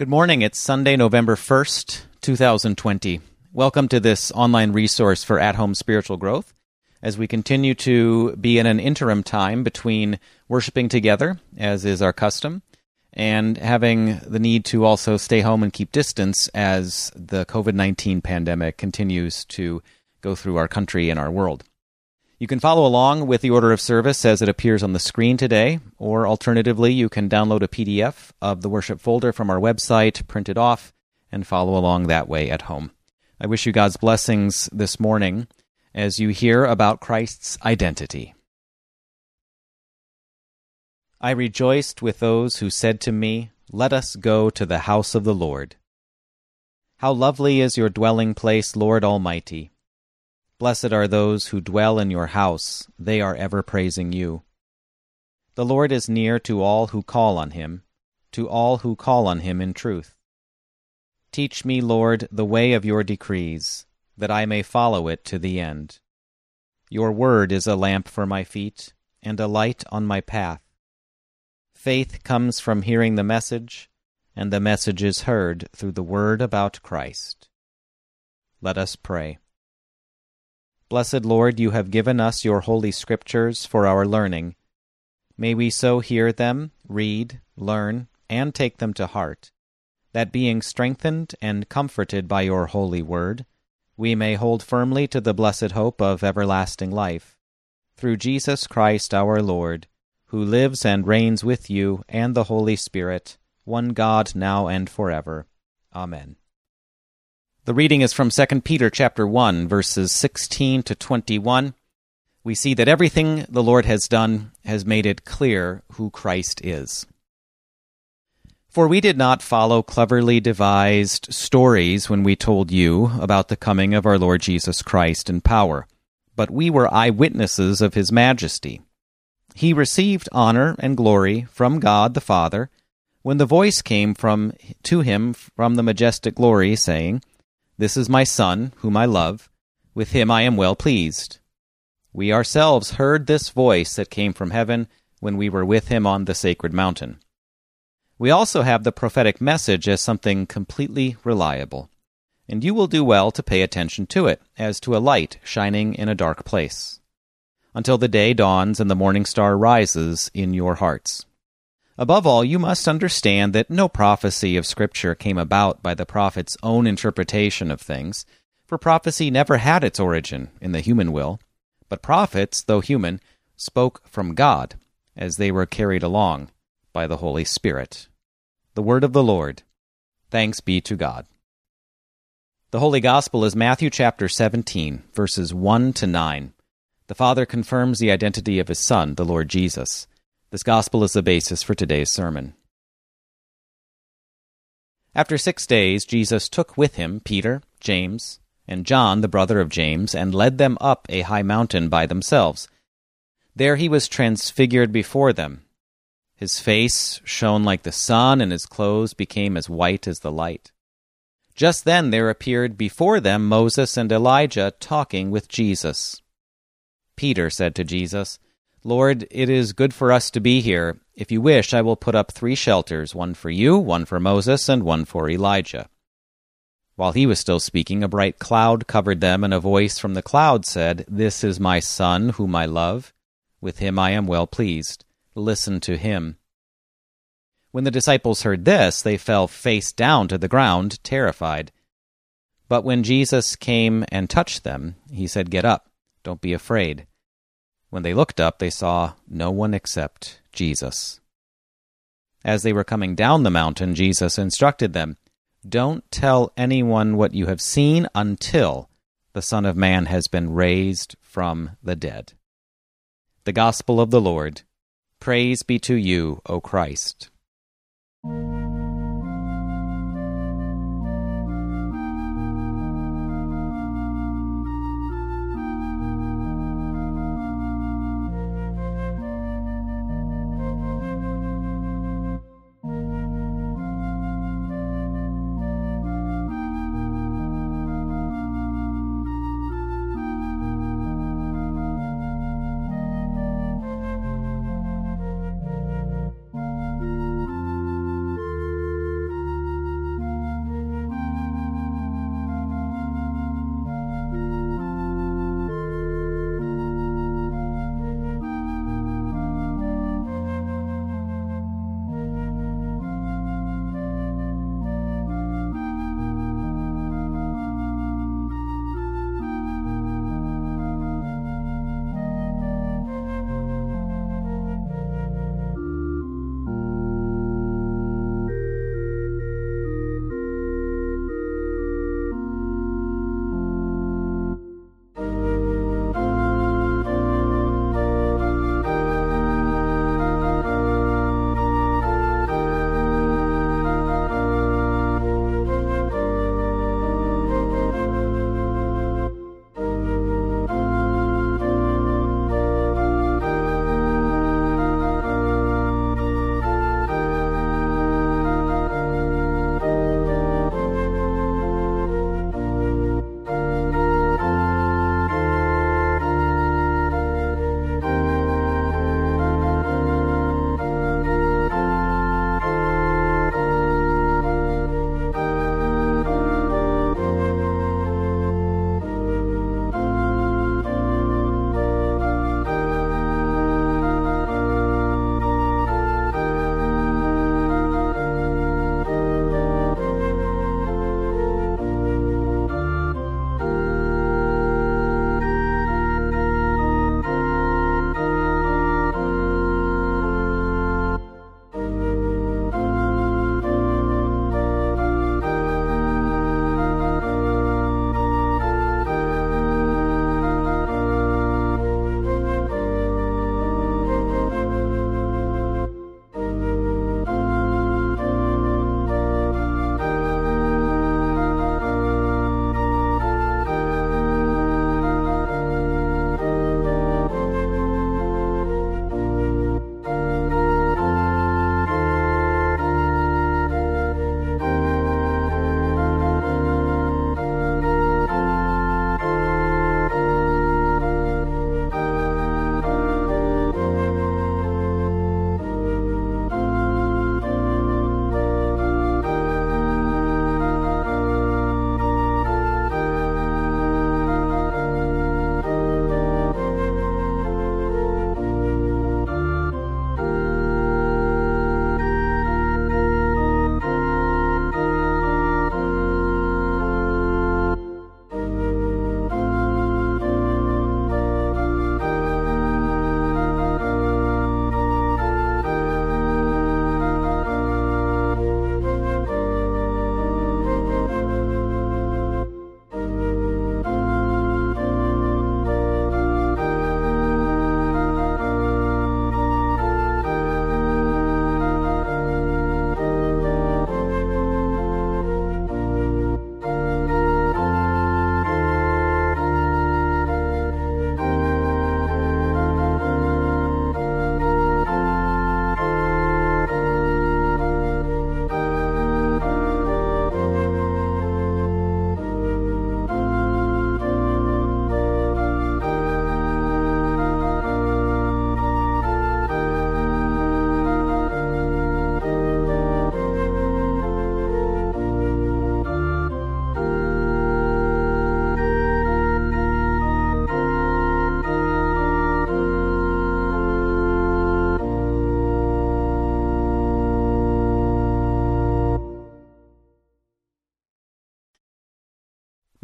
Good morning. It's Sunday, November 1st, 2020. Welcome to this online resource for at home spiritual growth as we continue to be in an interim time between worshiping together, as is our custom, and having the need to also stay home and keep distance as the COVID 19 pandemic continues to go through our country and our world. You can follow along with the order of service as it appears on the screen today, or alternatively, you can download a PDF of the worship folder from our website, print it off, and follow along that way at home. I wish you God's blessings this morning as you hear about Christ's identity. I rejoiced with those who said to me, Let us go to the house of the Lord. How lovely is your dwelling place, Lord Almighty! Blessed are those who dwell in your house, they are ever praising you. The Lord is near to all who call on him, to all who call on him in truth. Teach me, Lord, the way of your decrees, that I may follow it to the end. Your word is a lamp for my feet, and a light on my path. Faith comes from hearing the message, and the message is heard through the word about Christ. Let us pray. Blessed Lord, you have given us your holy scriptures for our learning. May we so hear them, read, learn, and take them to heart, that being strengthened and comforted by your holy word, we may hold firmly to the blessed hope of everlasting life. Through Jesus Christ our Lord, who lives and reigns with you and the Holy Spirit, one God now and forever. Amen. The reading is from 2 Peter chapter 1 verses 16 to 21. We see that everything the Lord has done has made it clear who Christ is. For we did not follow cleverly devised stories when we told you about the coming of our Lord Jesus Christ in power, but we were eyewitnesses of his majesty. He received honor and glory from God the Father when the voice came from to him from the majestic glory saying, this is my Son, whom I love. With him I am well pleased. We ourselves heard this voice that came from heaven when we were with him on the sacred mountain. We also have the prophetic message as something completely reliable, and you will do well to pay attention to it, as to a light shining in a dark place, until the day dawns and the morning star rises in your hearts. Above all, you must understand that no prophecy of Scripture came about by the prophet's own interpretation of things, for prophecy never had its origin in the human will. But prophets, though human, spoke from God as they were carried along by the Holy Spirit. The Word of the Lord. Thanks be to God. The Holy Gospel is Matthew chapter 17, verses 1 to 9. The Father confirms the identity of His Son, the Lord Jesus. This gospel is the basis for today's sermon. After six days, Jesus took with him Peter, James, and John, the brother of James, and led them up a high mountain by themselves. There he was transfigured before them. His face shone like the sun, and his clothes became as white as the light. Just then there appeared before them Moses and Elijah talking with Jesus. Peter said to Jesus, Lord, it is good for us to be here. If you wish, I will put up three shelters one for you, one for Moses, and one for Elijah. While he was still speaking, a bright cloud covered them, and a voice from the cloud said, This is my Son, whom I love. With him I am well pleased. Listen to him. When the disciples heard this, they fell face down to the ground, terrified. But when Jesus came and touched them, he said, Get up, don't be afraid. When they looked up, they saw no one except Jesus. As they were coming down the mountain, Jesus instructed them, Don't tell anyone what you have seen until the Son of Man has been raised from the dead. The Gospel of the Lord. Praise be to you, O Christ.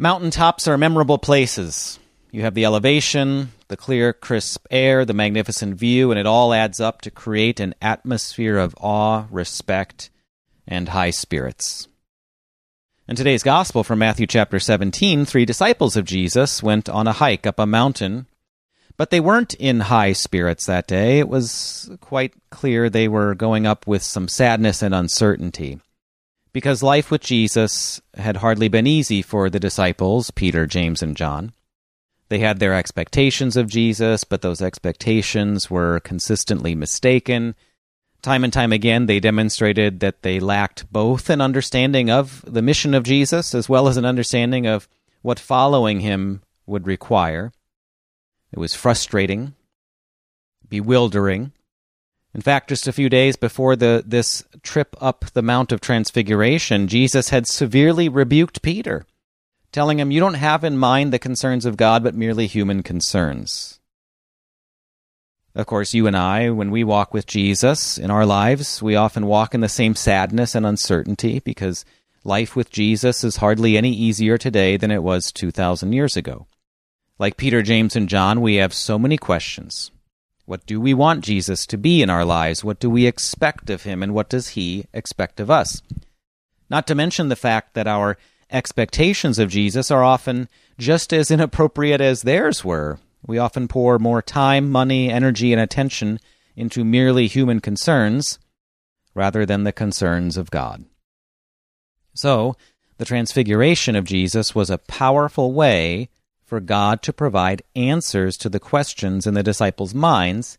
Mountaintops are memorable places. You have the elevation, the clear, crisp air, the magnificent view, and it all adds up to create an atmosphere of awe, respect, and high spirits. In today's gospel from Matthew chapter 17, three disciples of Jesus went on a hike up a mountain, but they weren't in high spirits that day. It was quite clear they were going up with some sadness and uncertainty. Because life with Jesus had hardly been easy for the disciples, Peter, James, and John. They had their expectations of Jesus, but those expectations were consistently mistaken Time and time again, they demonstrated that they lacked both an understanding of the mission of Jesus as well as an understanding of what following him would require. It was frustrating, bewildering. In fact, just a few days before the, this trip up the Mount of Transfiguration, Jesus had severely rebuked Peter, telling him, You don't have in mind the concerns of God, but merely human concerns. Of course, you and I, when we walk with Jesus in our lives, we often walk in the same sadness and uncertainty because life with Jesus is hardly any easier today than it was 2,000 years ago. Like Peter, James, and John, we have so many questions. What do we want Jesus to be in our lives? What do we expect of him? And what does he expect of us? Not to mention the fact that our expectations of Jesus are often just as inappropriate as theirs were we often pour more time, money, energy, and attention into merely human concerns rather than the concerns of God. So, the transfiguration of Jesus was a powerful way for God to provide answers to the questions in the disciples' minds,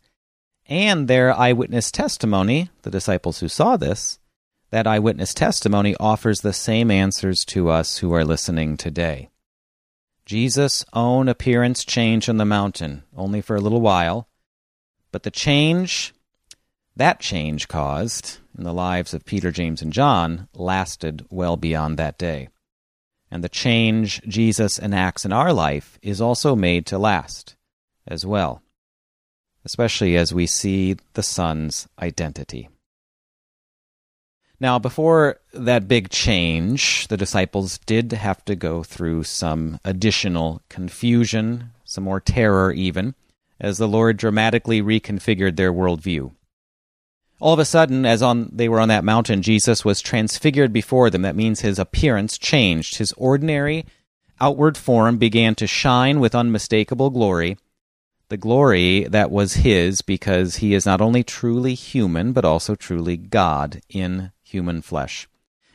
and their eyewitness testimony, the disciples who saw this, that eyewitness testimony offers the same answers to us who are listening today. Jesus' own appearance changed on the mountain, only for a little while. But the change that change caused in the lives of Peter, James, and John lasted well beyond that day. And the change Jesus enacts in our life is also made to last as well, especially as we see the Son's identity. Now, before that big change, the disciples did have to go through some additional confusion, some more terror even, as the Lord dramatically reconfigured their worldview. All of a sudden, as on they were on that mountain, Jesus was transfigured before them. That means his appearance changed. His ordinary outward form began to shine with unmistakable glory, the glory that was his because he is not only truly human, but also truly God in human flesh.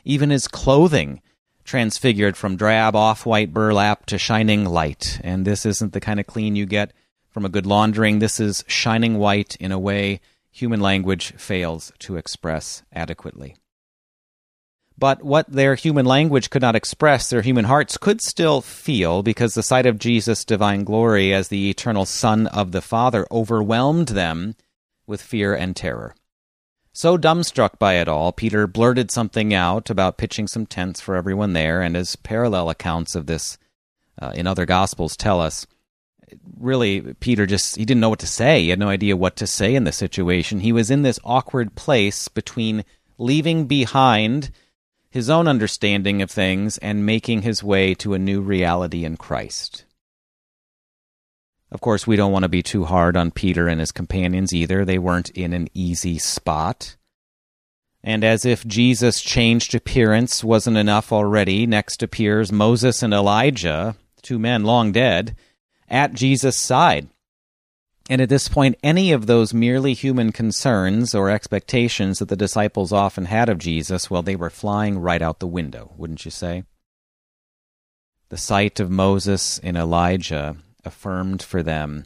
Even his clothing transfigured from drab off white burlap to shining light. And this isn't the kind of clean you get from a good laundering. This is shining white in a way human language fails to express adequately. But what their human language could not express, their human hearts could still feel, because the sight of Jesus' divine glory as the eternal Son of the Father overwhelmed them with fear and terror. So dumbstruck by it all, Peter blurted something out about pitching some tents for everyone there, and as parallel accounts of this uh, in other Gospels tell us, really, Peter just he didn't know what to say. He had no idea what to say in this situation. He was in this awkward place between leaving behind his own understanding of things and making his way to a new reality in Christ. Of course, we don't want to be too hard on Peter and his companions either. They weren't in an easy spot. And as if Jesus' changed appearance wasn't enough already, next appears Moses and Elijah, two men long dead, at Jesus' side. And at this point, any of those merely human concerns or expectations that the disciples often had of Jesus, well, they were flying right out the window, wouldn't you say? The sight of Moses and Elijah affirmed for them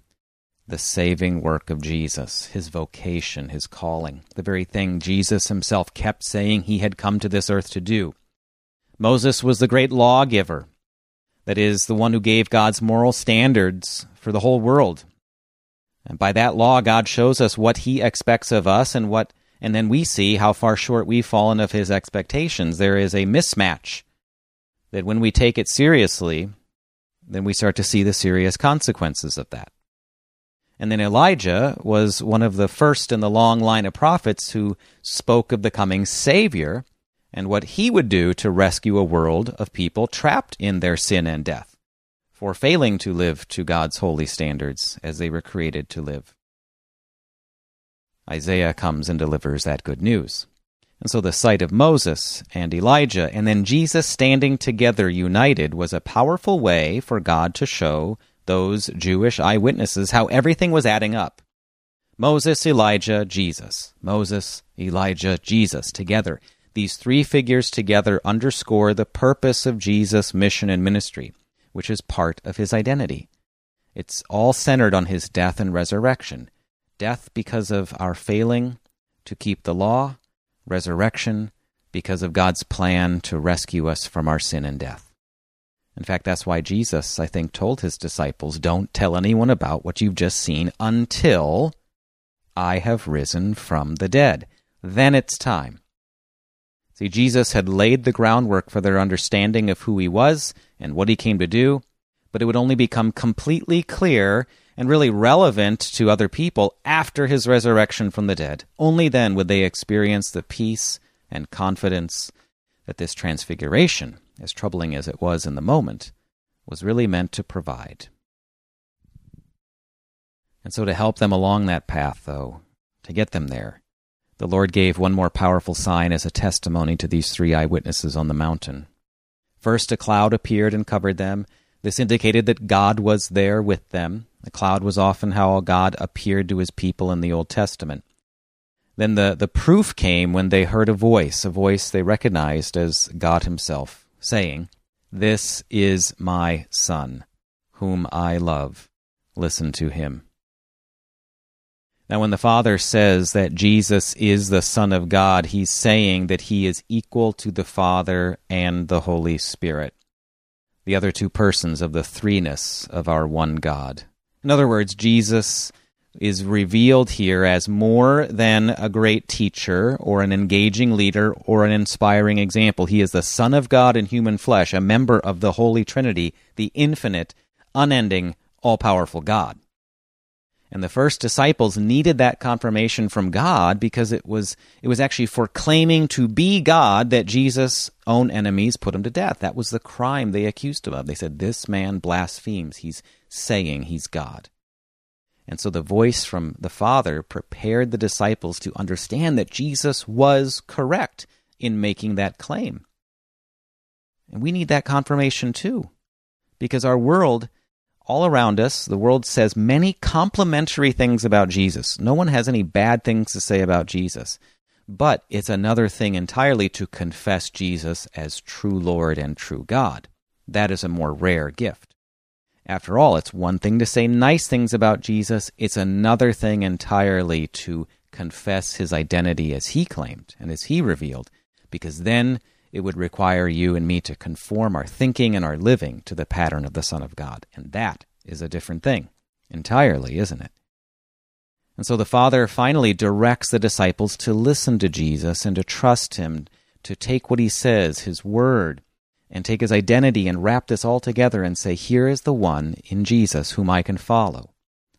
the saving work of Jesus, his vocation, his calling, the very thing Jesus himself kept saying he had come to this earth to do. Moses was the great lawgiver, that is, the one who gave God's moral standards for the whole world. And by that law, God shows us what he expects of us and what and then we see how far short we've fallen of his expectations. There is a mismatch that when we take it seriously, then we start to see the serious consequences of that. And then Elijah was one of the first in the long line of prophets who spoke of the coming Savior and what he would do to rescue a world of people trapped in their sin and death for failing to live to God's holy standards as they were created to live. Isaiah comes and delivers that good news. And so the sight of Moses and Elijah and then Jesus standing together united was a powerful way for God to show those Jewish eyewitnesses how everything was adding up. Moses, Elijah, Jesus. Moses, Elijah, Jesus together. These three figures together underscore the purpose of Jesus' mission and ministry, which is part of his identity. It's all centered on his death and resurrection. Death because of our failing to keep the law, resurrection because of God's plan to rescue us from our sin and death. In fact, that's why Jesus, I think, told his disciples, Don't tell anyone about what you've just seen until I have risen from the dead. Then it's time. See, Jesus had laid the groundwork for their understanding of who he was and what he came to do, but it would only become completely clear and really relevant to other people after his resurrection from the dead. Only then would they experience the peace and confidence that this transfiguration, as troubling as it was in the moment, was really meant to provide. And so, to help them along that path, though, to get them there, the Lord gave one more powerful sign as a testimony to these three eyewitnesses on the mountain. First, a cloud appeared and covered them. This indicated that God was there with them, the cloud was often how God appeared to his people in the Old Testament. Then the, the proof came when they heard a voice, a voice they recognized as God himself, saying, This is my Son, whom I love. Listen to him. Now, when the Father says that Jesus is the Son of God, he's saying that he is equal to the Father and the Holy Spirit, the other two persons of the threeness of our one God. In other words, Jesus is revealed here as more than a great teacher or an engaging leader or an inspiring example. He is the Son of God in human flesh, a member of the Holy Trinity, the infinite, unending, all powerful God. And the first disciples needed that confirmation from God because it was it was actually for claiming to be God that Jesus' own enemies put him to death. That was the crime they accused him of. They said, This man blasphemes. He's saying he's God. And so the voice from the Father prepared the disciples to understand that Jesus was correct in making that claim. And we need that confirmation too, because our world, all around us, the world says many complimentary things about Jesus. No one has any bad things to say about Jesus. But it's another thing entirely to confess Jesus as true Lord and true God. That is a more rare gift. After all, it's one thing to say nice things about Jesus, it's another thing entirely to confess his identity as he claimed and as he revealed, because then it would require you and me to conform our thinking and our living to the pattern of the Son of God. And that is a different thing, entirely, isn't it? And so the Father finally directs the disciples to listen to Jesus and to trust him, to take what he says, his word, and take his identity and wrap this all together and say, Here is the one in Jesus whom I can follow.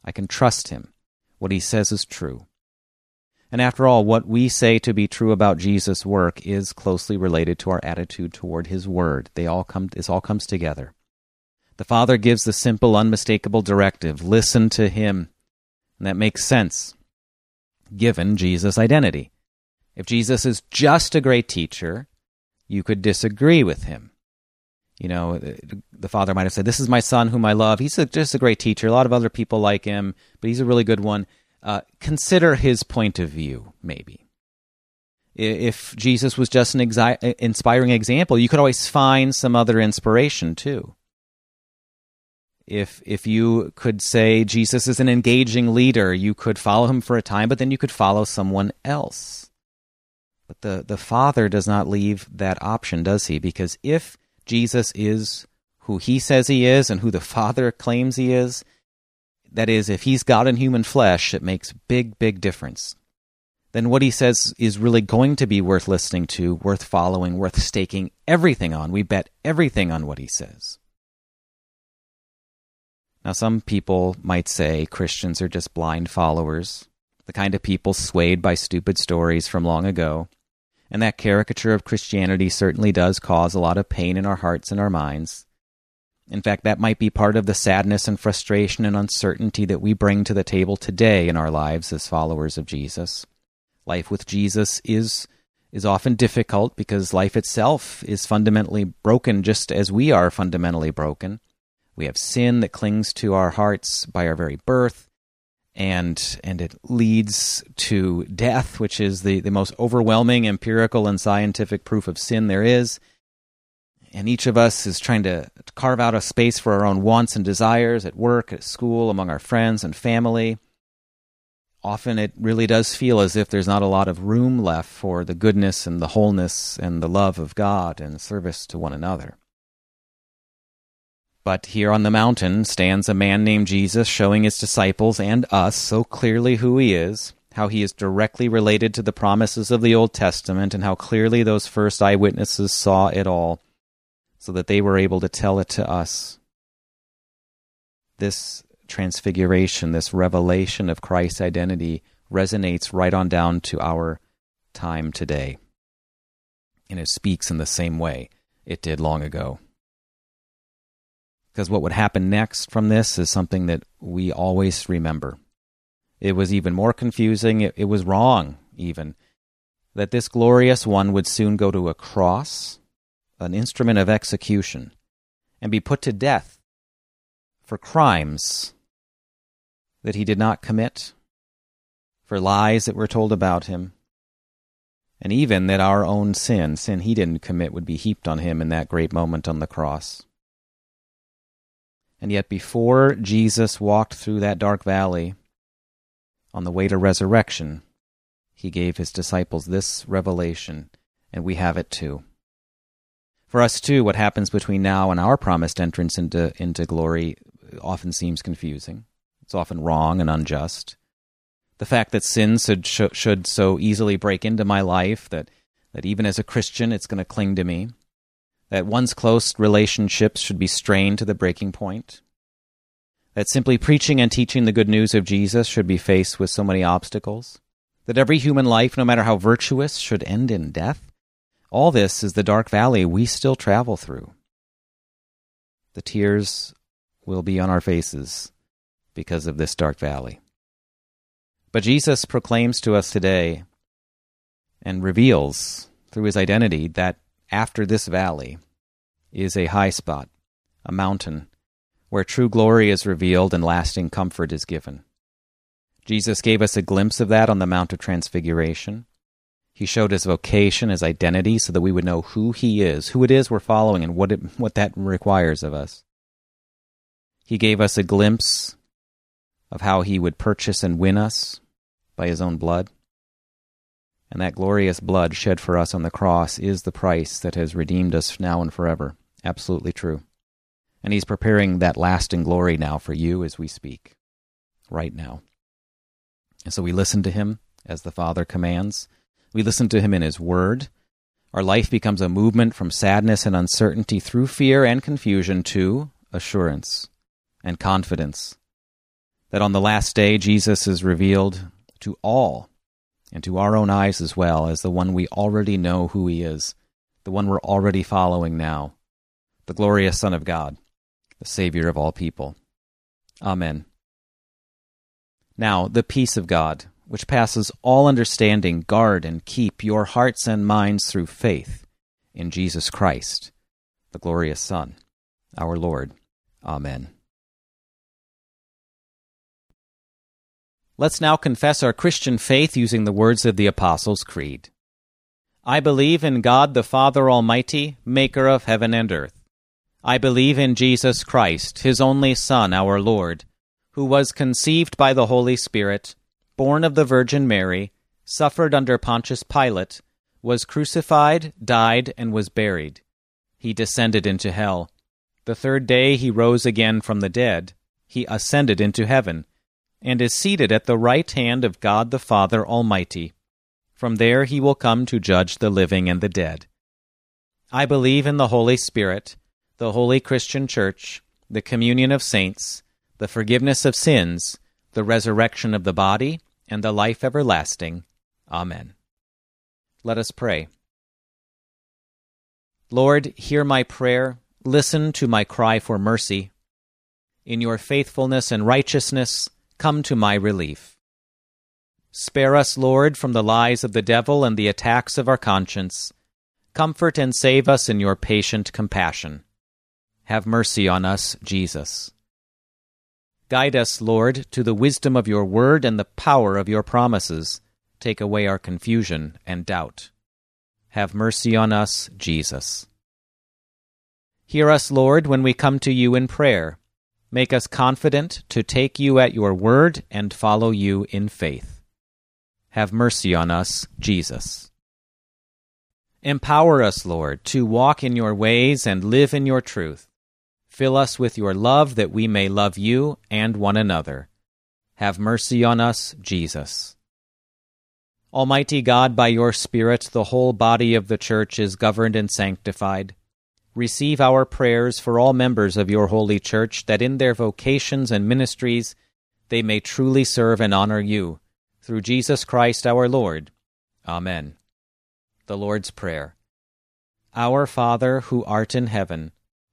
I can trust him. What he says is true. And after all, what we say to be true about Jesus' work is closely related to our attitude toward his word. They all come this all comes together. The Father gives the simple, unmistakable directive listen to him. And that makes sense, given Jesus' identity. If Jesus is just a great teacher, you could disagree with him. You know, the father might have said, This is my son whom I love. He's a, just a great teacher. A lot of other people like him, but he's a really good one. Uh, consider his point of view, maybe. If Jesus was just an exi- inspiring example, you could always find some other inspiration too. If if you could say Jesus is an engaging leader, you could follow him for a time, but then you could follow someone else. But the, the Father does not leave that option, does he? Because if Jesus is who he says he is and who the Father claims he is, that is, if he's God in human flesh, it makes big, big difference. Then what he says is really going to be worth listening to, worth following, worth staking everything on. We bet everything on what he says. Now, some people might say Christians are just blind followers, the kind of people swayed by stupid stories from long ago. And that caricature of Christianity certainly does cause a lot of pain in our hearts and our minds. In fact, that might be part of the sadness and frustration and uncertainty that we bring to the table today in our lives as followers of Jesus. Life with Jesus is is often difficult because life itself is fundamentally broken just as we are fundamentally broken. We have sin that clings to our hearts by our very birth and and it leads to death, which is the, the most overwhelming empirical and scientific proof of sin there is. And each of us is trying to carve out a space for our own wants and desires at work, at school, among our friends and family. Often it really does feel as if there's not a lot of room left for the goodness and the wholeness and the love of God and service to one another. But here on the mountain stands a man named Jesus showing his disciples and us so clearly who he is, how he is directly related to the promises of the Old Testament, and how clearly those first eyewitnesses saw it all, so that they were able to tell it to us. This transfiguration, this revelation of Christ's identity, resonates right on down to our time today. And it speaks in the same way it did long ago because what would happen next from this is something that we always remember. It was even more confusing, it, it was wrong, even, that this glorious one would soon go to a cross, an instrument of execution, and be put to death for crimes that he did not commit, for lies that were told about him, and even that our own sin, sin he didn't commit, would be heaped on him in that great moment on the cross. And yet, before Jesus walked through that dark valley on the way to resurrection, he gave his disciples this revelation, and we have it too. For us too, what happens between now and our promised entrance into, into glory often seems confusing. It's often wrong and unjust. The fact that sin should, should so easily break into my life, that, that even as a Christian it's going to cling to me, that one's close relationships should be strained to the breaking point, that simply preaching and teaching the good news of Jesus should be faced with so many obstacles, that every human life, no matter how virtuous, should end in death. All this is the dark valley we still travel through. The tears will be on our faces because of this dark valley. But Jesus proclaims to us today and reveals through his identity that after this valley is a high spot, a mountain, where true glory is revealed and lasting comfort is given. Jesus gave us a glimpse of that on the Mount of Transfiguration. He showed his vocation, his identity, so that we would know who he is, who it is we're following, and what, it, what that requires of us. He gave us a glimpse of how he would purchase and win us by his own blood. And that glorious blood shed for us on the cross is the price that has redeemed us now and forever. Absolutely true. And He's preparing that lasting glory now for you as we speak, right now. And so we listen to Him as the Father commands. We listen to Him in His Word. Our life becomes a movement from sadness and uncertainty through fear and confusion to assurance and confidence that on the last day Jesus is revealed to all and to our own eyes as well as the one we already know who he is, the one we're already following now, the glorious Son of God, the Savior of all people. Amen. Now, the peace of God, which passes all understanding, guard and keep your hearts and minds through faith in Jesus Christ, the glorious Son, our Lord. Amen. Let's now confess our Christian faith using the words of the Apostles' Creed. I believe in God the Father Almighty, maker of heaven and earth. I believe in Jesus Christ, his only Son, our Lord, who was conceived by the Holy Spirit, born of the Virgin Mary, suffered under Pontius Pilate, was crucified, died, and was buried. He descended into hell. The third day he rose again from the dead. He ascended into heaven and is seated at the right hand of God the Father Almighty. From there he will come to judge the living and the dead. I believe in the Holy Spirit, the holy Christian Church, the communion of saints, the forgiveness of sins, the resurrection of the body, and the life everlasting. Amen. Let us pray. Lord, hear my prayer, listen to my cry for mercy. In your faithfulness and righteousness, come to my relief. Spare us, Lord, from the lies of the devil and the attacks of our conscience. Comfort and save us in your patient compassion. Have mercy on us, Jesus. Guide us, Lord, to the wisdom of your word and the power of your promises. Take away our confusion and doubt. Have mercy on us, Jesus. Hear us, Lord, when we come to you in prayer. Make us confident to take you at your word and follow you in faith. Have mercy on us, Jesus. Empower us, Lord, to walk in your ways and live in your truth. Fill us with your love that we may love you and one another. Have mercy on us, Jesus. Almighty God, by your Spirit, the whole body of the Church is governed and sanctified. Receive our prayers for all members of your holy Church, that in their vocations and ministries they may truly serve and honor you through Jesus Christ our Lord. Amen. The Lord's Prayer. Our Father, who art in heaven,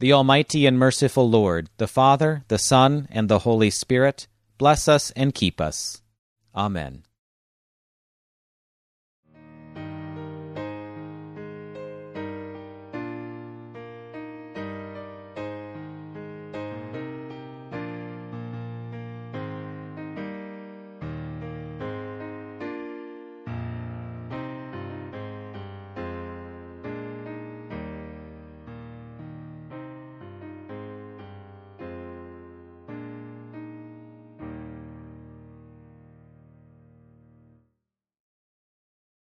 The Almighty and merciful Lord, the Father, the Son, and the Holy Spirit, bless us and keep us. Amen.